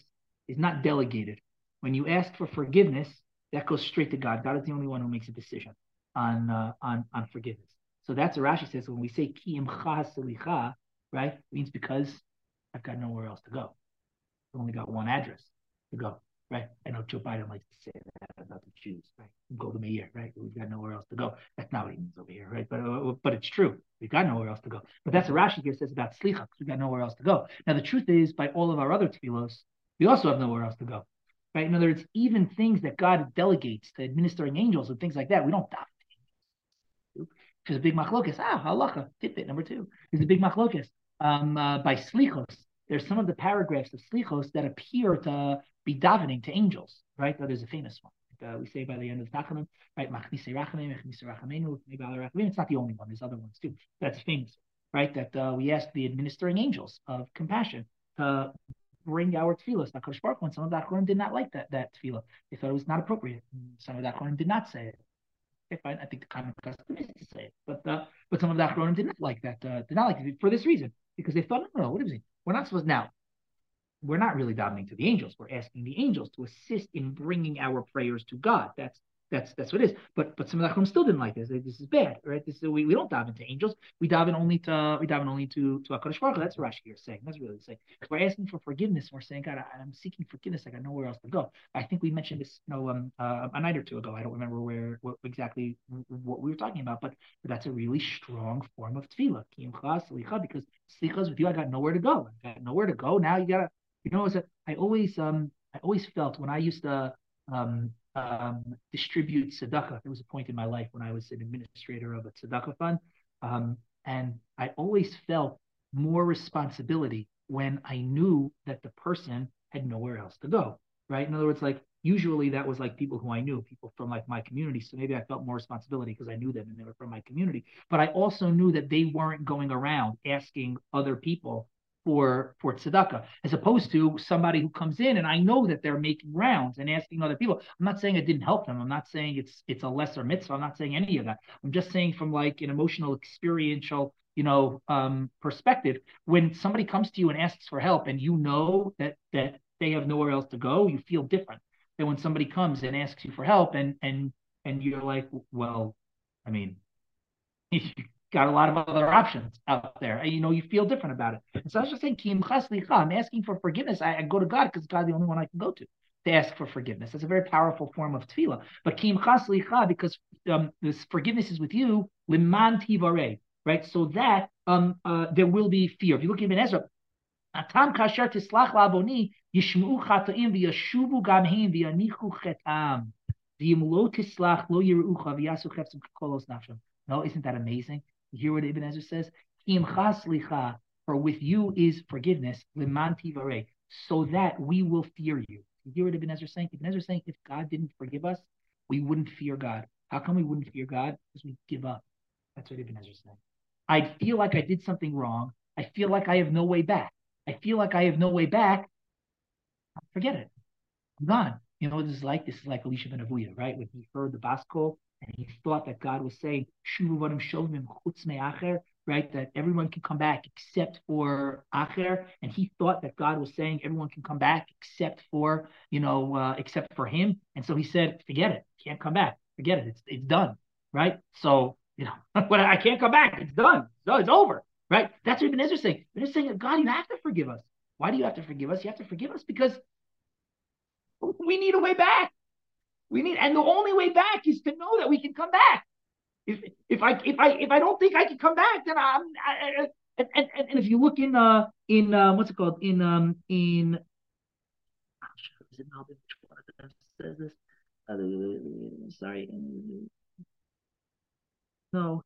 is not delegated. When you ask for forgiveness, that goes straight to God. God is the only one who makes a decision on uh, on on forgiveness. So that's what Rashi says when we say ki selicha, right? It means because I've got nowhere else to go. I've only got one address to go, right? I know Joe Biden likes to say that about the Jews, right? Golda Meir, right? We've got nowhere else to go. That's not what he means over here, right? But uh, but it's true. We've got nowhere else to go. But that's what Rashi here says about slicha. We've got nowhere else to go. Now the truth is, by all of our other tefillos, we also have nowhere else to go. Right? In other words, even things that God delegates to administering angels and things like that, we don't there's a big machlokas. Ah, halacha, tidbit number two. There's a big machlokas um, uh, by slichos. There's some of the paragraphs of slichos that appear to be davening to angels, right? But there's a famous one. Uh, we say by the end of the Tachanun, right? Machnise rachamim, machnise rachamenu, It's not the only one. There's other ones too. That's famous, right? That uh, we ask the administering angels of compassion to bring our tefillas. Hakadosh Baruch some of the Achronim did not like that that tefillah. They thought it was not appropriate. Some of the Achronim did not say it. Okay, fine. I think the common custom is to say it, but uh, but some of the Achronim did not like that. Uh, did not like it for this reason because they thought, no, no, what is it? We're not supposed now. We're not really davening to the angels. We're asking the angels to assist in bringing our prayers to God. That's that's that's what it is. But but some of the still didn't like this. This is bad, right? This is, we, we don't dive into angels. We dive in only to we dive in only to to Hakadosh Baruch That's what Rashi here is saying. That's really saying. Because we're asking for forgiveness. We're saying, God, I, am seeking forgiveness. I got nowhere else to go. I think we mentioned this, you know, um, uh, a night or two ago. I don't remember where what exactly what we were talking about, but, but that's a really strong form of tefillah. Because slicha with you. I got nowhere to go. I got nowhere to go. Now you gotta, you know, I always um I always felt when I used to um um, distribute tzedakah. There was a point in my life when I was an administrator of a tzedakah fund, um, and I always felt more responsibility when I knew that the person had nowhere else to go. Right? In other words, like usually that was like people who I knew, people from like my community. So maybe I felt more responsibility because I knew them and they were from my community. But I also knew that they weren't going around asking other people for for tzedakah, as opposed to somebody who comes in and I know that they're making rounds and asking other people. I'm not saying it didn't help them. I'm not saying it's it's a lesser mitzvah. I'm not saying any of that. I'm just saying from like an emotional, experiential, you know, um, perspective. When somebody comes to you and asks for help, and you know that that they have nowhere else to go, you feel different than when somebody comes and asks you for help, and and and you're like, well, I mean, got a lot of other options out there. You know, you feel different about it. And so I was just saying, Kim I'm asking for forgiveness. I, I go to God because God's the only one I can go to to ask for forgiveness. That's a very powerful form of tefillah. But Kim Chaslicha, because um, this forgiveness is with you, liman tivare, right? So that um, uh, there will be fear. If you look at Ibn Ezra, Atam kasher tislach laboni yishmu chatoim v'yashuvu gamheim v'yanichu chetam. No, isn't that amazing? You hear what Ibn Ezra says? For with you is forgiveness, so that we will fear you. You hear what Ibn Ezra is saying? Ibn Ezra is saying if God didn't forgive us, we wouldn't fear God. How come we wouldn't fear God? Because we give up. That's what Ibn Ezra is saying. I feel like I did something wrong. I feel like I have no way back. I feel like I have no way back. Forget it. I'm gone. You know, this is like this is like Elisha ben Avuya, right? When he heard the Baskol and he thought that God was saying, right? That everyone can come back except for Acher. And he thought that God was saying everyone can come back except for, you know, uh, except for him. And so he said, forget it. Can't come back. Forget it. It's, it's done. Right. So, you know, when I can't come back, it's done. So it's over. Right. That's what Ibn Ezra is saying. Ibn saying, God, you have to forgive us. Why do you have to forgive us? You have to forgive us because we need a way back. We need, and the only way back is to know that we can come back. If if I if I if I don't think I can come back, then I'm. I, and, and, and if you look in uh in uh, what's it called in um in it sorry, no.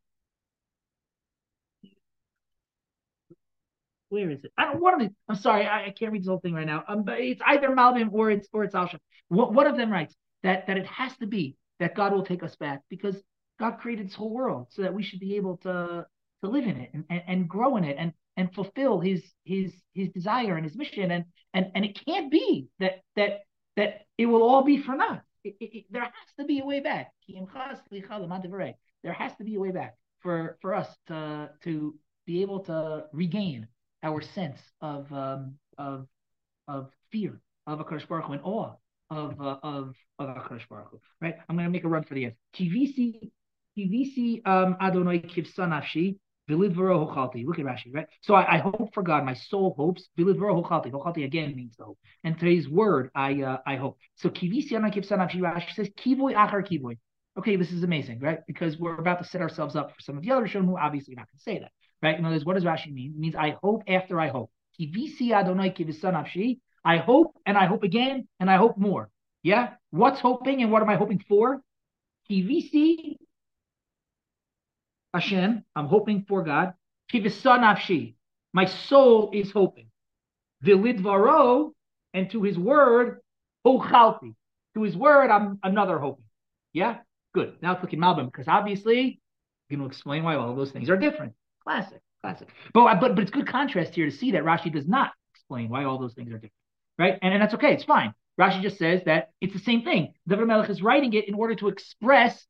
Where is it? I don't. One of them. I'm sorry, I, I can't read this whole thing right now. Um, but it's either Malbim or it's or it's Alsha. What one of them writes that that it has to be that God will take us back because God created this whole world so that we should be able to to live in it and, and, and grow in it and and fulfill his his his desire and his mission and and and it can't be that that that it will all be for naught. There has to be a way back. There has to be a way back for for us to to be able to regain our sense of um, of of fear of a Baruch Hu and awe of uh, of of Hakadosh Baruch right? I'm going to make a run for the end. Kivisi kivisi um Adonai kivsa nafshi vilidvaro hochalti. Look at Rashi, right? So I, I, hope for God, my soul hopes. Vilidvaro hochalti. Hochalti again means hope. And today's word, I uh, I hope. So kivisi Adonai kivsa nafshi. Rashi says kivoy achar kivoy. Okay, this is amazing, right? Because we're about to set ourselves up for some of the other Shem who obviously not going to say that, right? In other words, what does Rashi mean? It means I hope after I hope. Kivisi Adonai kivsa nafshi. I hope and I hope again and I hope more. Yeah? What's hoping and what am I hoping for? TVC Hashem, I'm hoping for God. Kivisanafshi, my soul is hoping. Vilidvaro, and to his word, Hochalti. To his word, I'm another hoping. Yeah? Good. Now it's looking Malbim, because obviously, you can explain why all those things are different. Classic, classic. But, but, but it's good contrast here to see that Rashi does not explain why all those things are different right? And, and that's okay, it's fine. Rashi just says that it's the same thing. David Melech is writing it in order to express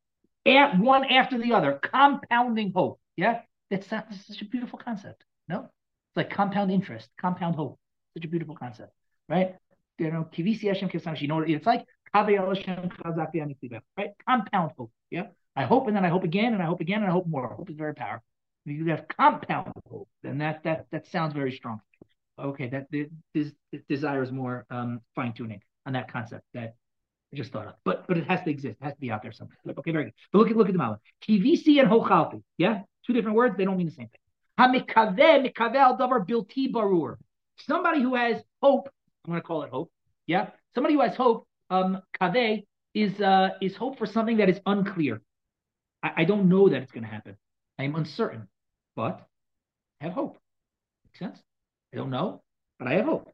at one after the other, compounding hope. Yeah, that's, such a beautiful concept. No, it's like compound interest, compound hope. Such a beautiful concept, right? You know, kivisi Hashem You know it's like? Right? Compound hope. Yeah. I hope and then I hope again and I hope again and I hope more. Hope is very powerful. You have compound hope, then that that that sounds very strong. Okay, that this, this desires more um, fine tuning on that concept that I just thought of. But but it has to exist. It has to be out there somewhere. Okay, very good. But look at look at the Mala. Kivisi and hochalti. Yeah, two different words. They don't mean the same thing. Davar bilti barur. Somebody who has hope. I'm going to call it hope. Yeah, somebody who has hope. Um, kaveh is uh is hope for something that is unclear. I, I don't know that it's going to happen. I am uncertain, but have hope. Makes sense? I don't know, but I have hope.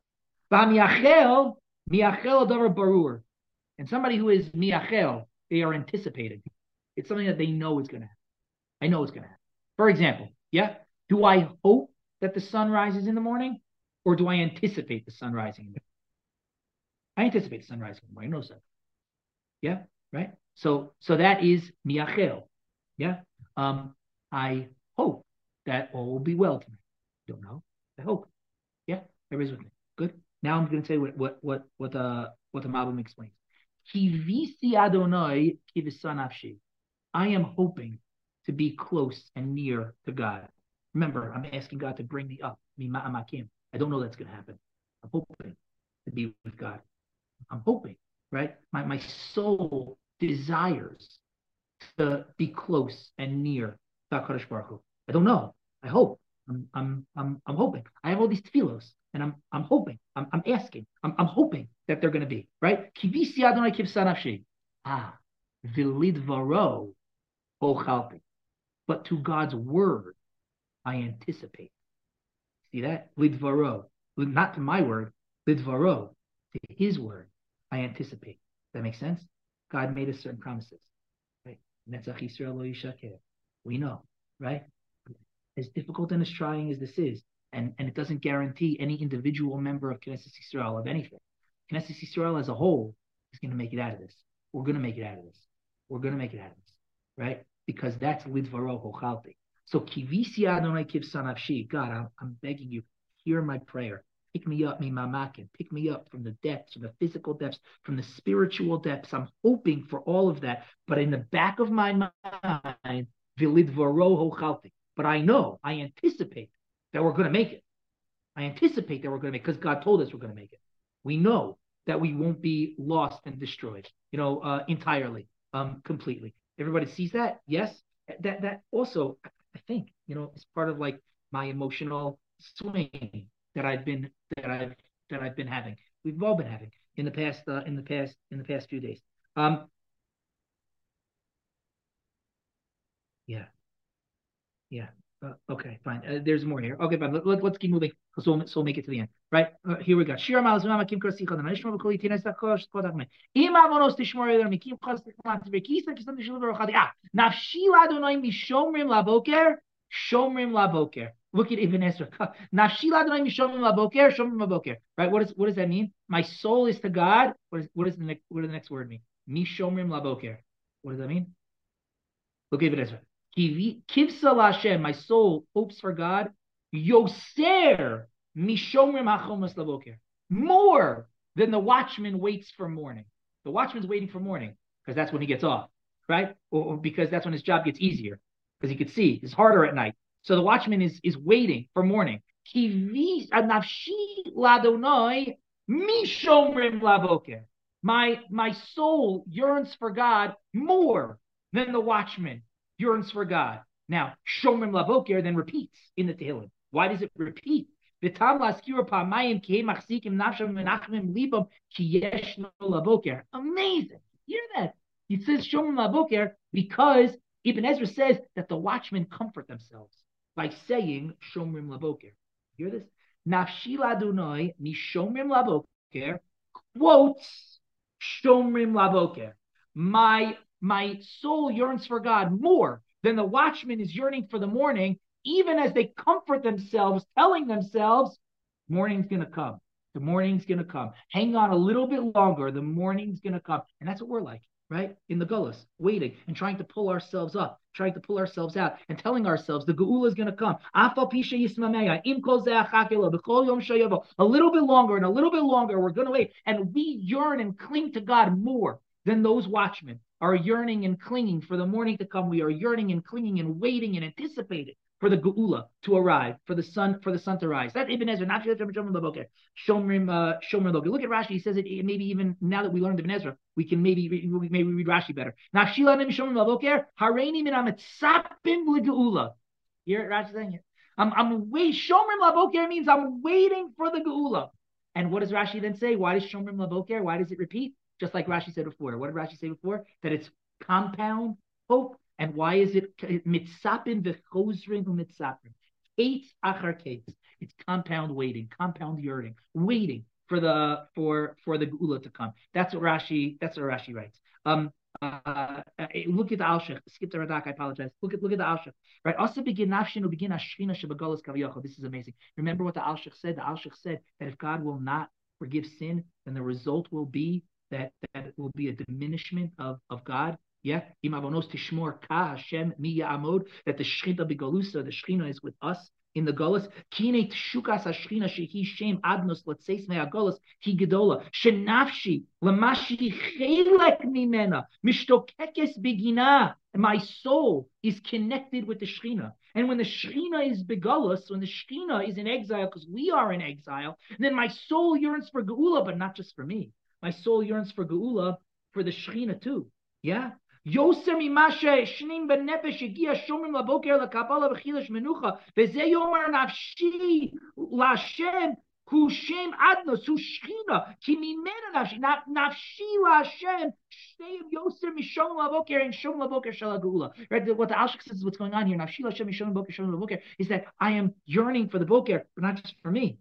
And somebody who is miachel, they are anticipating. It's something that they know is going to happen. I know it's going to happen. For example, yeah, do I hope that the sun rises in the morning, or do I anticipate the sun rising in the morning? I anticipate the sun rising in the morning. I know. Yeah, right. So, so that is miachel. Yeah. Um, I hope that all will be well tonight. Don't know. I hope. Everybody's with me. Good. Now I'm going to say what what what what uh what the Malbim explains. Kivisi Adonai kivisanafshi. I am hoping to be close and near to God. Remember, I'm asking God to bring me up. I don't know that's going to happen. I'm hoping to be with God. I'm hoping, right? My my soul desires to be close and near to Baruch Hu. I don't know. I hope. I'm, I'm, I'm, I'm hoping. I have all these tefillos, and I'm, I'm hoping. I'm, I'm asking. I'm, I'm hoping that they're going to be right. Kivisi Adonai kivsanafshi. Ah, vilidvaro ochalpi. But to God's word, I anticipate. See that? Lidvaro. Not to my word, lidvaro. To his word, I anticipate. That makes sense? God made us certain promises. Right? We know, right? as difficult and as trying as this is, and, and it doesn't guarantee any individual member of Knesset Yisrael of anything. Knesset Yisrael as a whole is going to make it out of this. We're going to make it out of this. We're going to make it out of this, right? Because that's lidvaro hochalti. So kivisi Adonai kivsanavshi. God, I'm, I'm begging you, hear my prayer. Pick me up, me mamakin. Pick me up from the depths, from the physical depths, from the spiritual depths. I'm hoping for all of that. But in the back of my mind, vilidvaro hochalti but I know, I anticipate that we're going to make it. I anticipate that we're going to make it, because God told us we're going to make it. We know that we won't be lost and destroyed, you know, uh, entirely, um, completely. Everybody sees that, yes. That that also, I think, you know, is part of like my emotional swing that I've been that I've that I've been having. We've all been having in the past uh, in the past in the past few days. Um, yeah, yeah. Uh, okay, fine. Uh, there's more here. Okay, fine. Let, us let, keep moving. So we'll, so we'll make it to the end. Right? Uh, here we go. Shir mal zma makim krosi chodam. Nishmo b'kol yitin es takosh kodam me. Im avonos tishmor yeder mikim chos tikmat v'kisa kisam tishlu v'rochadi. Ah, laboker, shomrim laboker. Look at Ibn Ezra. Laboker, shomrim laboker. Right? What, is, what does that mean? My soul is to God. What, is, what, is the next, what does the next word mean? Mishomrim laboker. What does that mean? Look at Ibn Ezra. Kivsa Lashem, my soul hopes for God. Yoser mishomrim hachomas. More than the watchman waits for morning. The watchman's waiting for morning because that's when he gets off, right? Or, or because that's when his job gets easier because he could see. It's harder at night. So the watchman is is waiting for morning. My my soul yearns for God more than the watchman yearns for God. Now, Shomrim Lavoker then repeats in the Tehillim. Why does it repeat? Amazing. Hear that? It says Shomrim Lavoker because Ibn Ezra says that the watchmen comfort themselves by saying Shomrim Lavoker. Hear this? Nafshil Adonai Mishomrim Lavoker quotes Shomrim Lavoker. My my soul yearns for God more than the watchman is yearning for the morning, even as they comfort themselves, telling themselves, morning's going to come. The morning's going to come. Hang on a little bit longer. The morning's going to come. And that's what we're like. right? In the gullus, waiting and trying to pull ourselves up, trying to pull ourselves out, and telling ourselves the geula is going to come. A little bit longer and a little bit longer, we're going to wait, and we yearn and cling to God more than those watchmen are yearning and clinging for the morning to come. We are yearning and clinging and waiting and anticipating for the geula to arrive, for the sun, for the sun to rise. That Ibn Ezra, not Shomrim Shomrim uh, Shomrim Look at Rashi. He says it. Maybe even now that we learned Ibn Ezra, we can maybe maybe read Rashi better. Nachshilanim Shomrim Laboker Hareini min Amitzapim legeula. Hear it, Rashi saying it. I'm I'm wait. Shomrim Laboker means I'm waiting for the geula. And what does Rashi then say? Why does Shomrim Laboker? Why does it repeat? Just like Rashi said before. What did Rashi say before? That it's compound hope and why is it mitzapin v'chosrin u'mitzapin? Eight achar kates. It's compound waiting, compound yearning, waiting for the for for the gula to come. That's what Rashi. That's what Rashi writes. Um, uh, look at the Alshich. Skip the Radak. I apologize. Look at look at the Alshich. Right. Also begin nafshin begin ashchina shebagolas kaviyachol. This is amazing. Remember what the Alshich said. The Alshich said that if God will not forgive sin, then the result will be that that will be a diminishment of of God yeah, that the shechina begalusa, the shechina is with us in the Golas. Kine tshukas hashchina shehi shem adnos letzeis me'agolas hi gedola. Shenafshi lamashi chelek mimena mishtokekes begina. My soul is connected with the Shechina. And when the Shechina is begulus, when the Shechina is in exile, because we are in exile, then my soul yearns for Geula, but not just for me. My soul yearns for Geula, for the Shechina too. Yeah? Yoser mimashe shnim benefesh agia shomrim laboker lakapala b'chilash menucha v'zeh yomer nafshi lashem hu shem adnos hu shchina ki mimena nafshi nafshi lashem shtei yoser mishom laboker and shom laboker shalagula. Right? What the Alshich says is what's going on here. Nafshi lashem mishom laboker shom laboker is that I am yearning for the boker, but not just for me.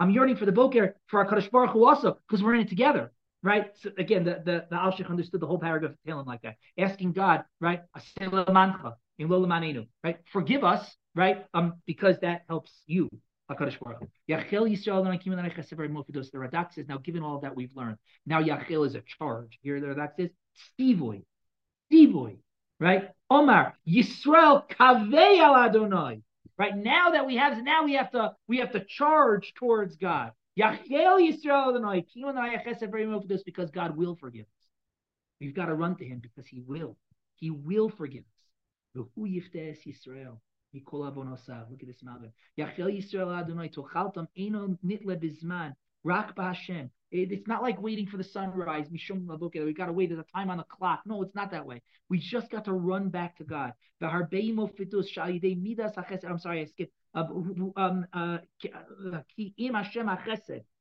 I'm yearning for the boker for our Kadosh Baruch Hu also, because we're in it together right? So again, the the, the Al understood the whole paragraph of Tehillim like that, asking God, right? In Lola right? Forgive us, right? Um, because that helps you. Hakadosh Baruch Yachel Yisrael The Radak says now, given all that we've learned, now Yachel is a charge. Here the Radak says Stivoy, Stivoy, right? Omar Yisrael Kavei al Adonai. Right now that we have, now we have to we have to charge towards God. Because God will forgive us. We've got to run to Him because He will. He will forgive us. Look at this mountain. Adonai. Rak. It's not like waiting for the sunrise. We got to wait. There's a time on the clock. No, it's not that way. We just got to run back to God. I'm sorry, I skipped. Um, uh, uh,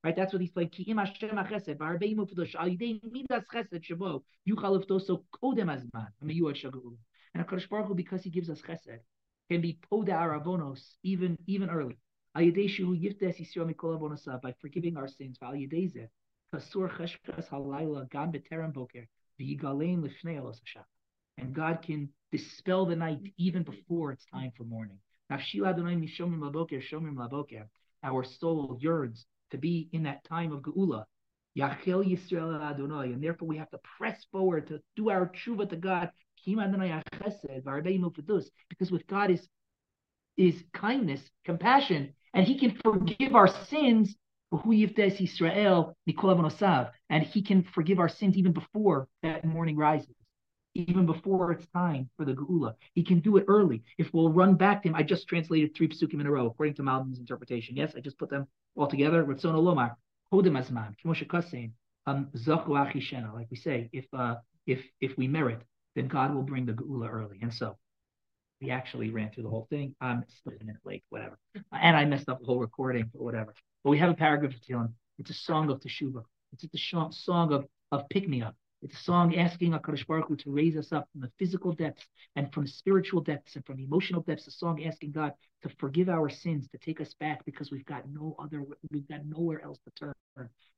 right? That's what he's playing. Ki'im Hashem chesed. V'harbeim ufidosh. Al yidei midas chesed shabo. Yuchal uftoso kodem azman. And HaKadosh Baruch Hu, because he gives us chesed, can be poda aravonos even even early by forgiving our sins. And God can dispel the night even before it's time for morning. Our soul yearns to be in that time of Geula. And therefore we have to press forward to do our tshuva to God. Because with God is is kindness, compassion, and he can forgive our sins. Israel And he can forgive our sins even before that morning rises, even before it's time for the Geula. He can do it early. If we'll run back to him, I just translated three psukim in a row according to Malbim's interpretation. Yes, I just put them all together. Um, like we say, if uh, if if we merit, then God will bring the Geula early. And so we actually ran through the whole thing. I'm still a minute late, whatever. And I messed up the whole recording, or whatever. But we have a paragraph of Tehillim. It's a song of Teshuvah. It's a song of, of pick me up. It's a song asking HaKadosh Baruch Hu to raise us up from the physical depths and from spiritual depths and from emotional depths. A song asking God to forgive our sins, to take us back because we've got no other, we've got nowhere else to turn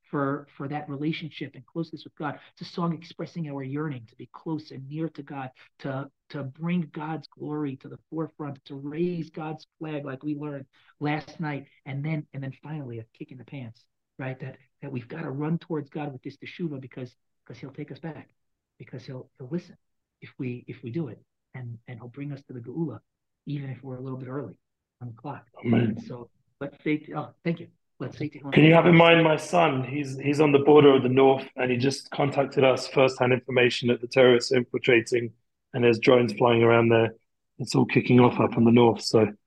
for for that relationship and closeness with God. It's a song expressing our yearning to be close and near to God, to to bring God's glory to the forefront, to raise God's flag like we learned last night, and then and then finally a kick in the pants, right? That that we've got to run towards God with this teshuva because because He'll take us back. because he'll he'll listen if we if we do it, and and he'll bring us to the geula, even if we're a little bit early on the clock. Amen. So let's say, oh, thank you. Can you have in mind my son? He's he's on the border of the north, and he just contacted us first-hand information that the terrorists are infiltrating, and there's drones flying around there. It's all kicking off up in the north. So